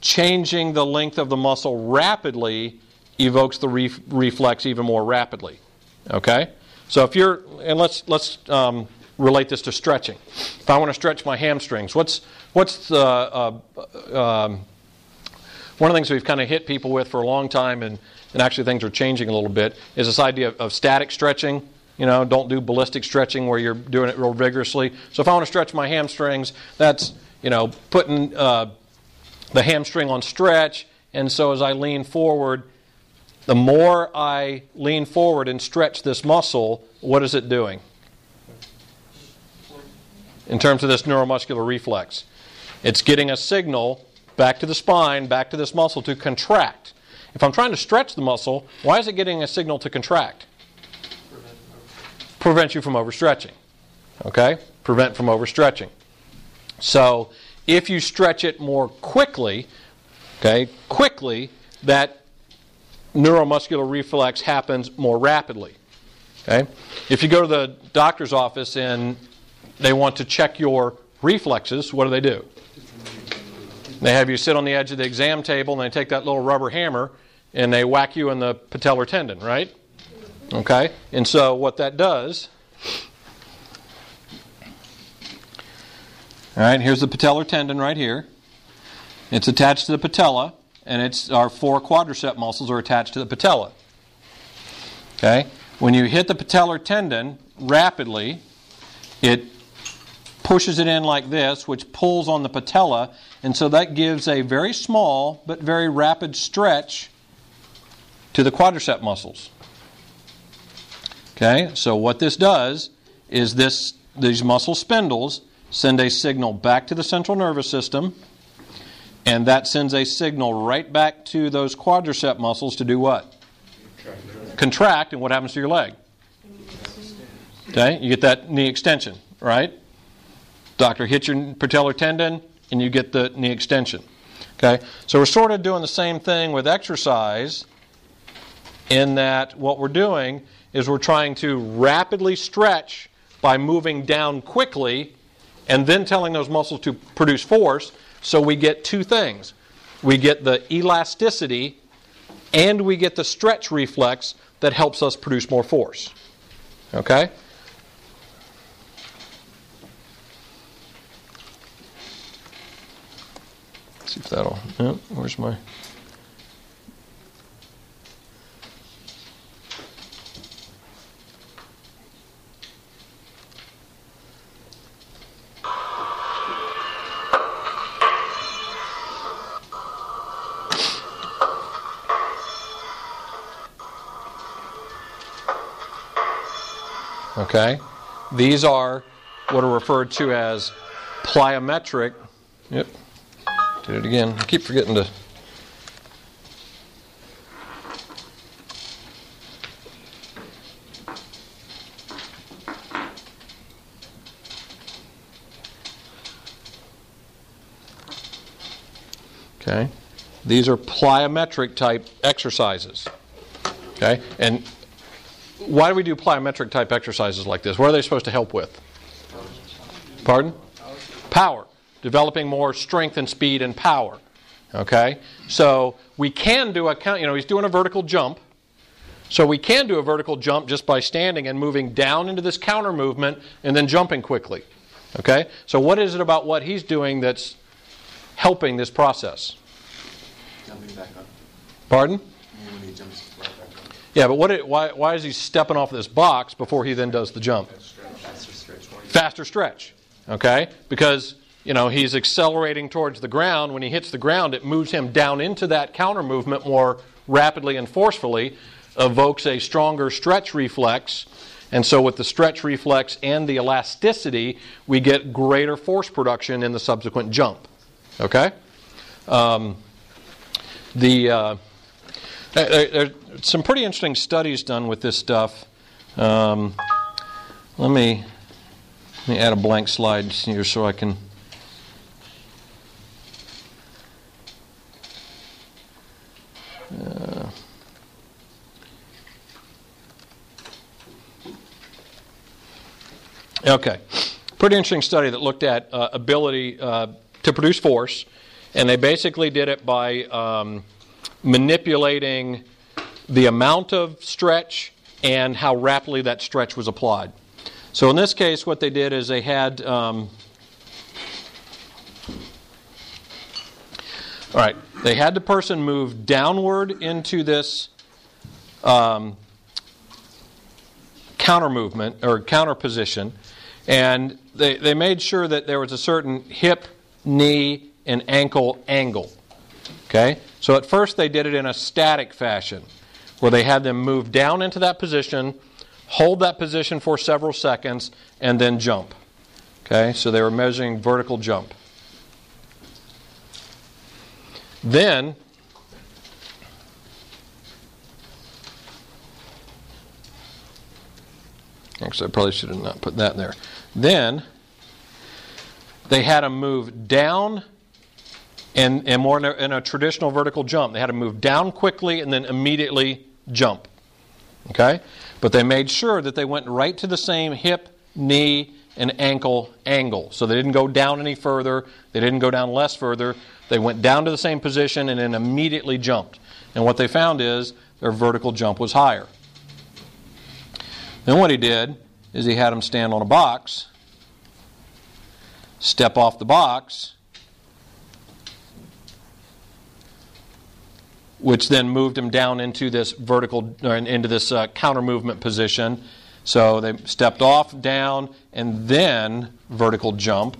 changing the length of the muscle rapidly evokes the ref- reflex even more rapidly. Okay? So if you're, and let's, let's um, relate this to stretching. If I want to stretch my hamstrings, what's, what's the, uh, um, one of the things we've kind of hit people with for a long time, and, and actually things are changing a little bit, is this idea of, of static stretching. You know, don't do ballistic stretching where you're doing it real vigorously. So if I want to stretch my hamstrings, that's, you know, putting uh, the hamstring on stretch, and so as I lean forward, the more I lean forward and stretch this muscle, what is it doing? In terms of this neuromuscular reflex, it's getting a signal back to the spine, back to this muscle to contract. If I'm trying to stretch the muscle, why is it getting a signal to contract? Prevent you from overstretching. Okay? Prevent from overstretching. So, if you stretch it more quickly, okay, quickly, that neuromuscular reflex happens more rapidly. Okay? If you go to the doctor's office and they want to check your reflexes, what do they do? They have you sit on the edge of the exam table and they take that little rubber hammer and they whack you in the patellar tendon, right? Okay? And so what that does All right, here's the patellar tendon right here. It's attached to the patella, and it's our four quadricep muscles are attached to the patella. Okay? When you hit the patellar tendon rapidly, it pushes it in like this, which pulls on the patella, and so that gives a very small but very rapid stretch to the quadricep muscles. Okay? So what this does is this these muscle spindles send a signal back to the central nervous system, and that sends a signal right back to those quadricep muscles to do what? Contract, and what happens to your leg? Okay, you get that knee extension, right? Doctor hits your patellar tendon, and you get the knee extension. Okay, so we're sort of doing the same thing with exercise in that what we're doing is we're trying to rapidly stretch by moving down quickly and then telling those muscles to produce force. So we get two things we get the elasticity and we get the stretch reflex that helps us produce more force. Okay? Let's see if that'll. Yeah, where's my. Okay? These are what are referred to as plyometric. Yep. Did it again. I keep forgetting to. Okay? These are plyometric type exercises. Okay? And why do we do plyometric type exercises like this? What are they supposed to help with? Pardon? Power. Developing more strength and speed and power. Okay? So we can do a count, you know, he's doing a vertical jump. So we can do a vertical jump just by standing and moving down into this counter movement and then jumping quickly. Okay? So what is it about what he's doing that's helping this process? Jumping back up. Pardon? When he jumps right back up. Yeah, but what it, why, why is he stepping off this box before he then does the jump? Faster stretch. Faster stretch. Okay? Because, you know, he's accelerating towards the ground. When he hits the ground, it moves him down into that counter movement more rapidly and forcefully, evokes a stronger stretch reflex. And so, with the stretch reflex and the elasticity, we get greater force production in the subsequent jump. Okay? Um, the. Uh, there, there are some pretty interesting studies done with this stuff. Um, let me let me add a blank slide here so I can. Uh, Okay. Pretty interesting study that looked at uh, ability uh, to produce force, and they basically did it by um, manipulating the amount of stretch and how rapidly that stretch was applied. So in this case, what they did is they had. Um, all right, they had the person move downward into this um, counter movement or counter position, and they, they made sure that there was a certain hip, knee, and ankle angle. Okay? So at first they did it in a static fashion, where they had them move down into that position, hold that position for several seconds, and then jump. Okay? So they were measuring vertical jump. Then Actually, I probably should have not put that there. Then they had them move down and, and more in a, in a traditional vertical jump. They had to move down quickly and then immediately jump. Okay? But they made sure that they went right to the same hip, knee, and ankle angle. So they didn't go down any further, they didn't go down less further. They went down to the same position and then immediately jumped. And what they found is their vertical jump was higher. Then what he did is he had them stand on a box, step off the box, which then moved him down into this vertical, or into this uh, counter movement position. So they stepped off, down, and then vertical jump,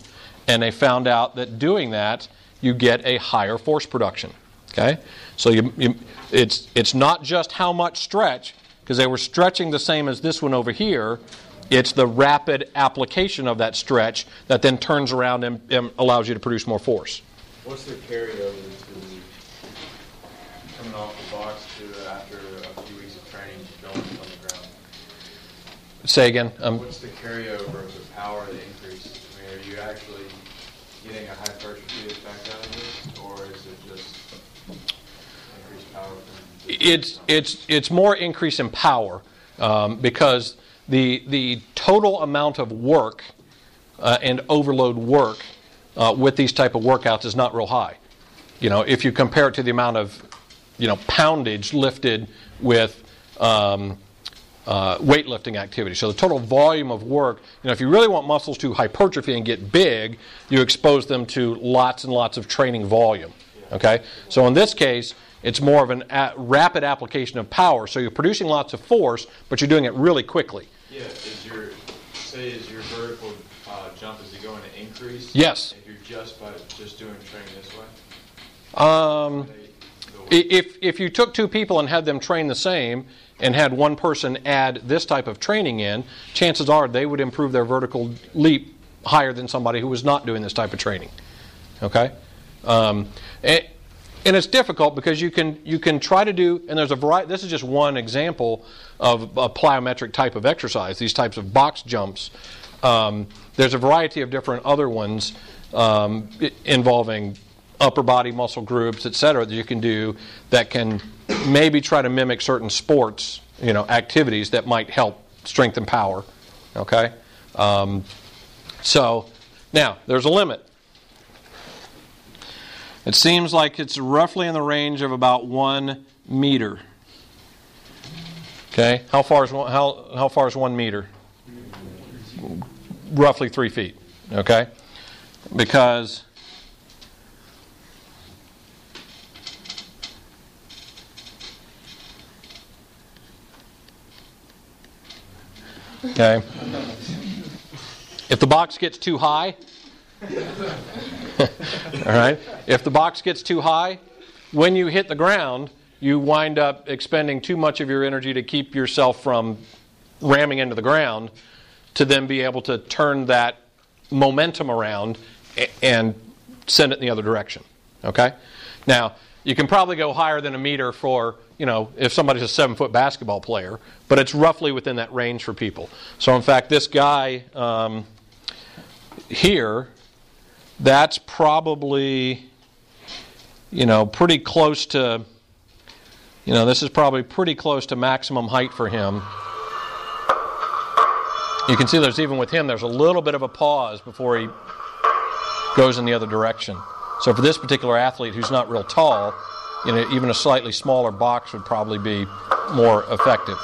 and they found out that doing that, you get a higher force production. Okay, so you, you, it's it's not just how much stretch, because they were stretching the same as this one over here. It's the rapid application of that stretch that then turns around and, and allows you to produce more force. What's the carryover to coming off the box to after a few weeks of training going on the ground? Say again. Um, What's the carryover of the power, the increase? I mean, are you actually getting a hypertrophy effect out of this, or is it just increased power? It's it's it's more increase in power um, because the the total amount of work uh, and overload work uh, with these type of workouts is not real high. You know, if you compare it to the amount of you know poundage lifted with um, uh, weightlifting activity. So the total volume of work, you know, if you really want muscles to hypertrophy and get big, you expose them to lots and lots of training volume. Okay? So in this case, it's more of a rapid application of power. So you're producing lots of force, but you're doing it really quickly. Yeah, is your say is your vertical uh, jump is it going to increase? Yes. If you're just by just doing training this way. Um, if if you took two people and had them train the same and had one person add this type of training in, chances are they would improve their vertical leap higher than somebody who was not doing this type of training. Okay, um, and, and it's difficult because you can you can try to do and there's a variety. This is just one example of a plyometric type of exercise. These types of box jumps. Um, there's a variety of different other ones um, involving upper body muscle groups, et cetera, that you can do that can maybe try to mimic certain sports, you know, activities that might help strengthen power. Okay, um, so now there's a limit. It seems like it's roughly in the range of about one meter. Okay, how far is one, how how far is one meter? Roughly three feet. Okay, because Okay. If the box gets too high, <laughs> all right, if the box gets too high, when you hit the ground, you wind up expending too much of your energy to keep yourself from ramming into the ground to then be able to turn that momentum around and send it in the other direction. Okay? Now, you can probably go higher than a meter for, you know, if somebody's a seven foot basketball player, but it's roughly within that range for people. So, in fact, this guy um, here, that's probably, you know, pretty close to, you know, this is probably pretty close to maximum height for him. You can see there's even with him, there's a little bit of a pause before he goes in the other direction. So for this particular athlete who's not real tall, you know, even a slightly smaller box would probably be more effective.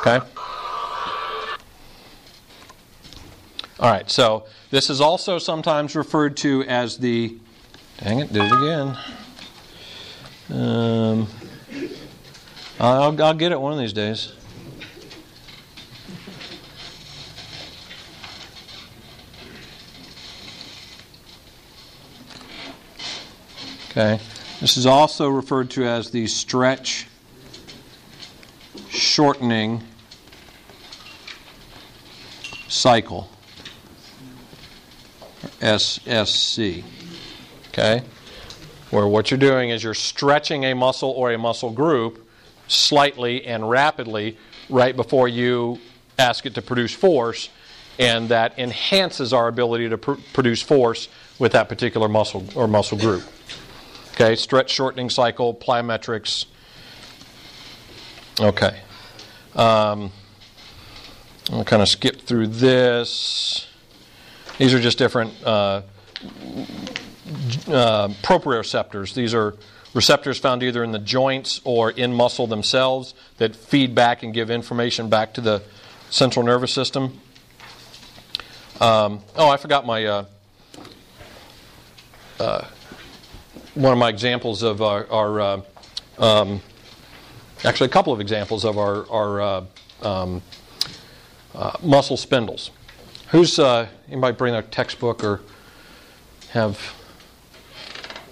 Okay? All right, so this is also sometimes referred to as the. Dang it, did it again. Um, I'll, I'll get it one of these days. Okay. This is also referred to as the stretch shortening cycle. SSC. Okay? Where what you're doing is you're stretching a muscle or a muscle group slightly and rapidly right before you ask it to produce force, and that enhances our ability to pr- produce force with that particular muscle or muscle group. Okay, stretch shortening cycle, plyometrics. Okay. Um, I'll kind of skip through this. These are just different uh, uh, proprioceptors. These are receptors found either in the joints or in muscle themselves that feed back and give information back to the central nervous system. Um, oh, I forgot my uh, uh one of my examples of our, our uh, um, actually a couple of examples of our, our uh, um, uh, muscle spindles. Who's uh, anybody bring a textbook or have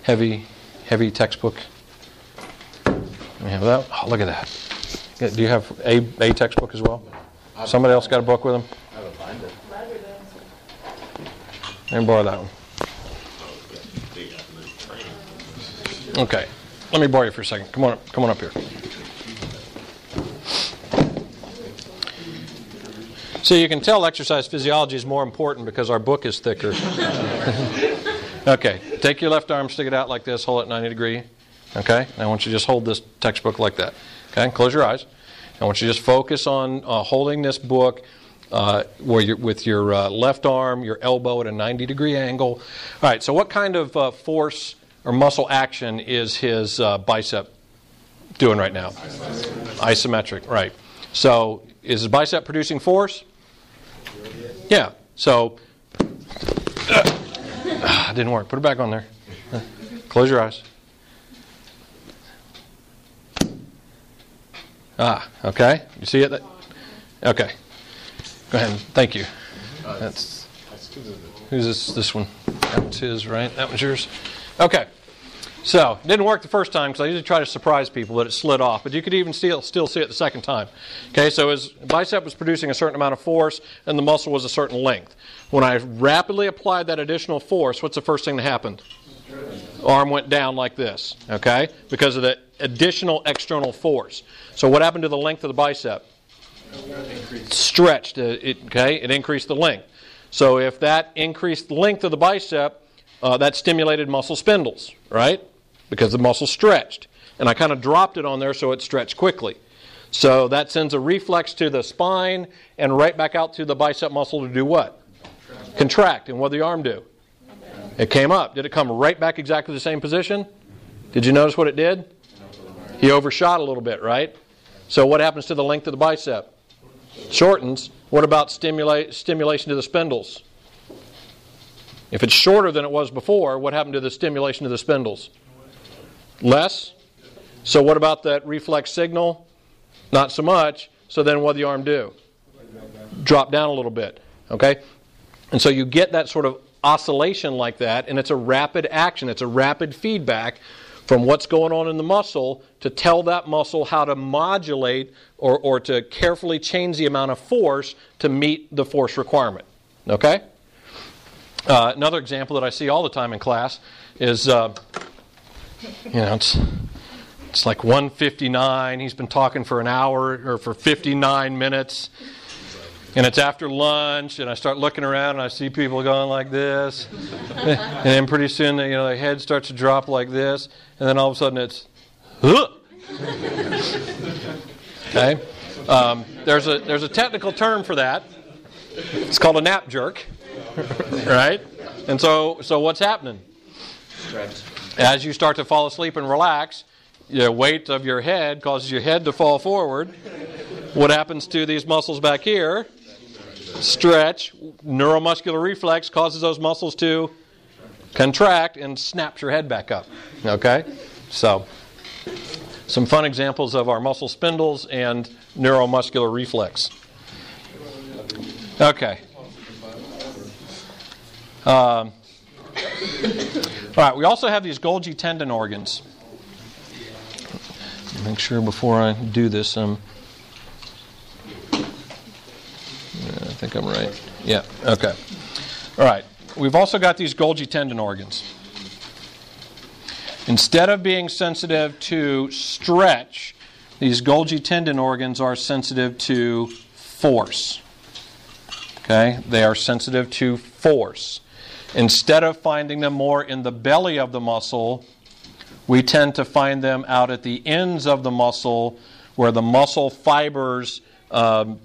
heavy heavy textbook? We have that. Oh, look at that. Do you have a, a textbook as well? Somebody else got a book with them? I have a binder. Let me borrow that one. Okay. Let me borrow you for a second. Come on, up, come on up here. So you can tell exercise physiology is more important because our book is thicker. <laughs> okay. Take your left arm, stick it out like this, hold it 90 degree. Okay. And I want you to just hold this textbook like that. Okay. Close your eyes. I want you to just focus on uh, holding this book uh, where you're, with your uh, left arm, your elbow at a 90 degree angle. All right. So what kind of uh, force? Or muscle action is his uh, bicep doing right now? Isometric. right. So is his bicep producing force? Yeah. So, uh, <sighs> didn't work. Put it back on there. Close your eyes. Ah, okay. You see it? Okay. Go ahead. Thank you. That's who's this? This one. That one's his, right? That one's yours. Okay. So, didn't work the first time because I usually try to surprise people, but it slid off. But you could even still, still see it the second time. Okay, so his bicep was producing a certain amount of force and the muscle was a certain length. When I rapidly applied that additional force, what's the first thing that happened? Arm went down like this, okay, because of the additional external force. So, what happened to the length of the bicep? Stretched, it, okay, it increased the length. So, if that increased the length of the bicep, uh, that stimulated muscle spindles, right? Because the muscle stretched. And I kind of dropped it on there so it stretched quickly. So that sends a reflex to the spine and right back out to the bicep muscle to do what? Contract. And what did the arm do? It came up. Did it come right back exactly the same position? Did you notice what it did? He overshot a little bit, right? So what happens to the length of the bicep? Shortens. What about stimulation to the spindles? If it's shorter than it was before, what happened to the stimulation of the spindles? Less. So what about that reflex signal? Not so much. So then what did the arm do? Drop down a little bit. Okay? And so you get that sort of oscillation like that, and it's a rapid action, it's a rapid feedback from what's going on in the muscle to tell that muscle how to modulate or, or to carefully change the amount of force to meet the force requirement. Okay? Uh, another example that I see all the time in class is, uh, you know, it's, it's like 159. He's been talking for an hour or for 59 minutes. And it's after lunch, and I start looking around, and I see people going like this. <laughs> and then pretty soon, you know, their head starts to drop like this. And then all of a sudden, it's, <laughs> okay? Um, there's, a, there's a technical term for that. It's called a nap jerk, <laughs> right? And so, so what's happening? Stretch. As you start to fall asleep and relax, the weight of your head causes your head to fall forward. What happens to these muscles back here? Stretch. Neuromuscular reflex causes those muscles to contract and snaps your head back up. Okay? So, some fun examples of our muscle spindles and neuromuscular reflex. Okay. Um, all right, we also have these Golgi tendon organs. Make sure before I do this, um, I think I'm right. Yeah, okay. All right, we've also got these Golgi tendon organs. Instead of being sensitive to stretch, these Golgi tendon organs are sensitive to force. Okay, they are sensitive to force. Instead of finding them more in the belly of the muscle, we tend to find them out at the ends of the muscle where the muscle fibers um,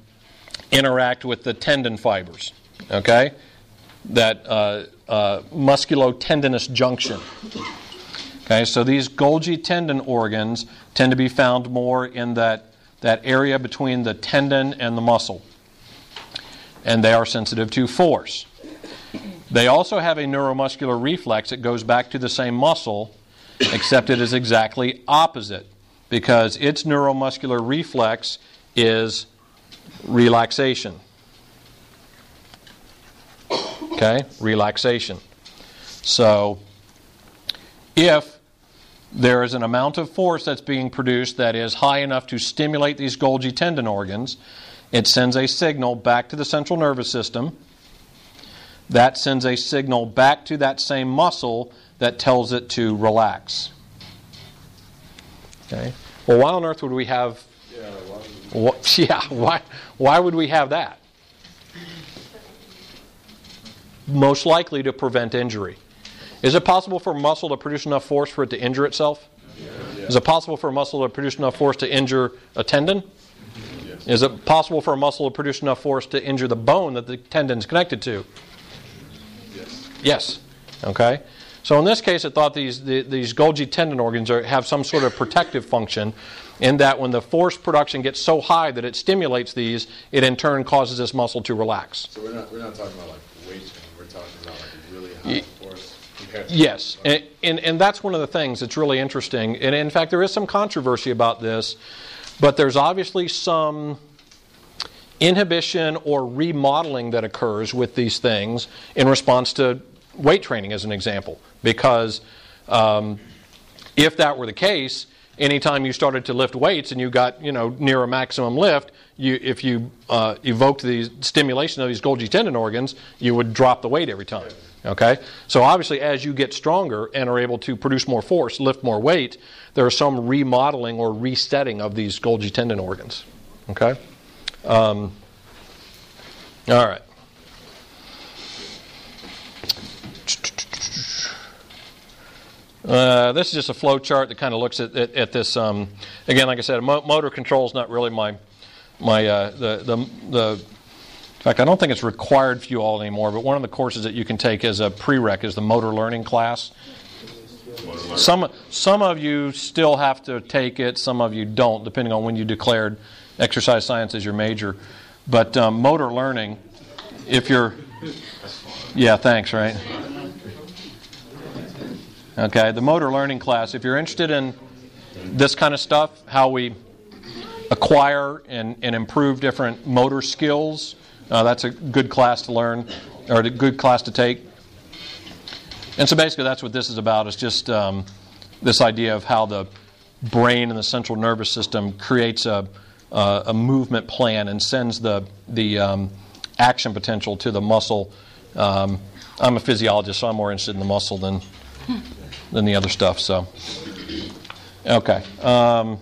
interact with the tendon fibers. Okay? That uh, uh, musculotendinous junction. Okay, so these Golgi tendon organs tend to be found more in that, that area between the tendon and the muscle. And they are sensitive to force. They also have a neuromuscular reflex that goes back to the same muscle, except it is exactly opposite because its neuromuscular reflex is relaxation. Okay? Relaxation. So, if there is an amount of force that's being produced that is high enough to stimulate these Golgi tendon organs, it sends a signal back to the central nervous system. That sends a signal back to that same muscle that tells it to relax. Okay? Well, why on earth would we have. What, <laughs> yeah, why, why would we have that? Most likely to prevent injury. Is it possible for a muscle to produce enough force for it to injure itself? Is it possible for a muscle to produce enough force to injure a tendon? Yes. Is it possible for a muscle to produce enough force to injure the bone that the tendon is connected to? Yes. Okay. So in this case, it thought these the, these Golgi tendon organs are, have some sort of protective function, in that when the force production gets so high that it stimulates these, it in turn causes this muscle to relax. So we're not, we're not talking about like weight training, we're talking about like really Ye- high force compared to. Yes, and, and, and that's one of the things that's really interesting. And in fact, there is some controversy about this, but there's obviously some inhibition or remodeling that occurs with these things in response to weight training, as an example. Because um, if that were the case, anytime you started to lift weights and you got you know near a maximum lift, you if you uh, evoked the stimulation of these Golgi tendon organs, you would drop the weight every time. Okay, so obviously as you get stronger and are able to produce more force, lift more weight, there is some remodeling or resetting of these Golgi tendon organs. Okay, um, all right. Uh, this is just a flow chart that kind of looks at, at, at this. Um, again, like I said, mo- motor control is not really my my uh, the, the the. In fact, I don't think it's required for you all anymore. But one of the courses that you can take as a prereq is the motor learning class. Some some of you still have to take it. Some of you don't, depending on when you declared exercise science as your major. But um, motor learning, if you're, yeah, thanks, right. Okay, the motor learning class, if you're interested in this kind of stuff, how we acquire and, and improve different motor skills, uh, that's a good class to learn, or a good class to take. And so basically, that's what this is about, It's just um, this idea of how the brain and the central nervous system creates a, uh, a movement plan and sends the, the um, action potential to the muscle. Um, I'm a physiologist, so I'm more interested in the muscle than than the other stuff. So, okay. Um,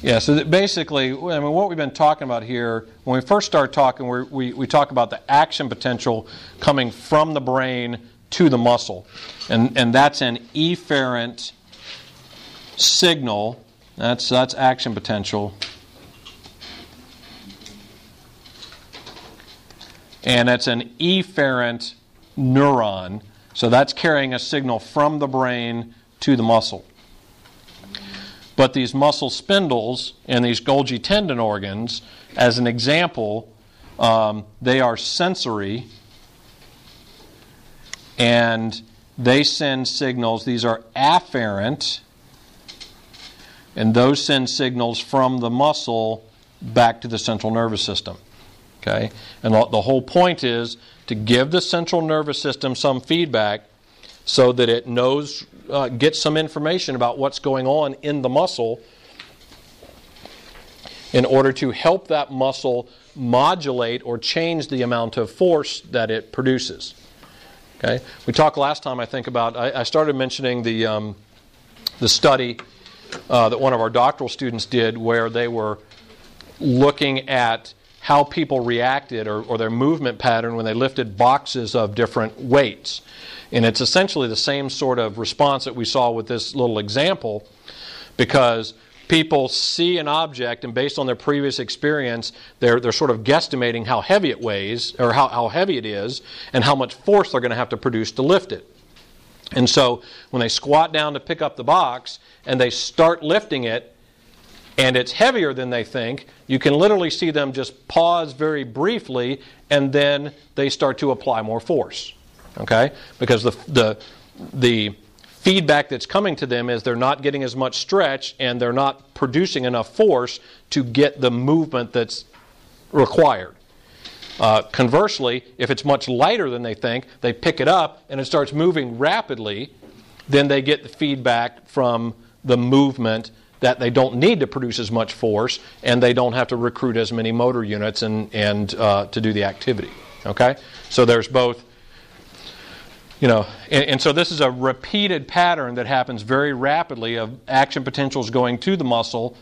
yeah, so basically, I mean, what we've been talking about here, when we first start talking, we, we talk about the action potential coming from the brain to the muscle. And, and that's an efferent signal. That's, that's action potential. and it's an efferent neuron. So that's carrying a signal from the brain to the muscle. But these muscle spindles and these Golgi tendon organs, as an example, um, they are sensory and they send signals. These are afferent, and those send signals from the muscle back to the central nervous system. Okay? And the the whole point is to give the central nervous system some feedback so that it knows, uh, gets some information about what's going on in the muscle in order to help that muscle modulate or change the amount of force that it produces. Okay? We talked last time, I think, about, I, I started mentioning the, um, the study uh, that one of our doctoral students did where they were looking at how people reacted or, or their movement pattern when they lifted boxes of different weights. And it's essentially the same sort of response that we saw with this little example because people see an object and based on their previous experience they're, they're sort of guesstimating how heavy it weighs or how, how heavy it is and how much force they're going to have to produce to lift it and so when they squat down to pick up the box and they start lifting it and it's heavier than they think, you can literally see them just pause very briefly and then they start to apply more force. Okay? Because the, the, the feedback that's coming to them is they're not getting as much stretch and they're not producing enough force to get the movement that's required. Uh, conversely, if it's much lighter than they think, they pick it up and it starts moving rapidly, then they get the feedback from the movement that they don't need to produce as much force and they don't have to recruit as many motor units and, and uh, to do the activity. Okay? So there's both, you know, and, and so this is a repeated pattern that happens very rapidly of action potentials going to the muscle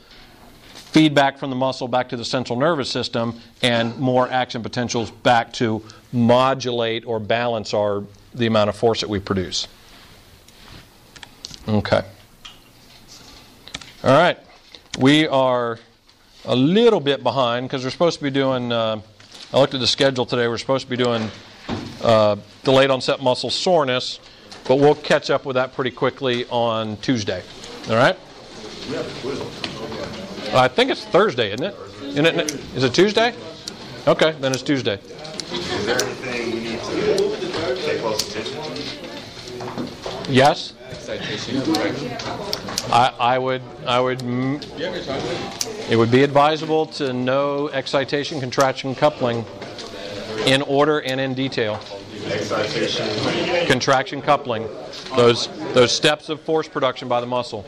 feedback from the muscle back to the central nervous system and more action potentials back to modulate or balance our the amount of force that we produce. Okay. All right. We are a little bit behind because we're supposed to be doing. Uh, I looked at the schedule today. We're supposed to be doing uh, delayed onset muscle soreness, but we'll catch up with that pretty quickly on Tuesday. All right. I think it's Thursday, isn't it? Isn't it? Is it Tuesday? Okay, then it's Tuesday. Is there anything we need to pay close attention to? Yes, Excitation, contraction. I, I would. I would. It would be advisable to know excitation, contraction, coupling in order and in detail. Excitation. Contraction, coupling, those those steps of force production by the muscle.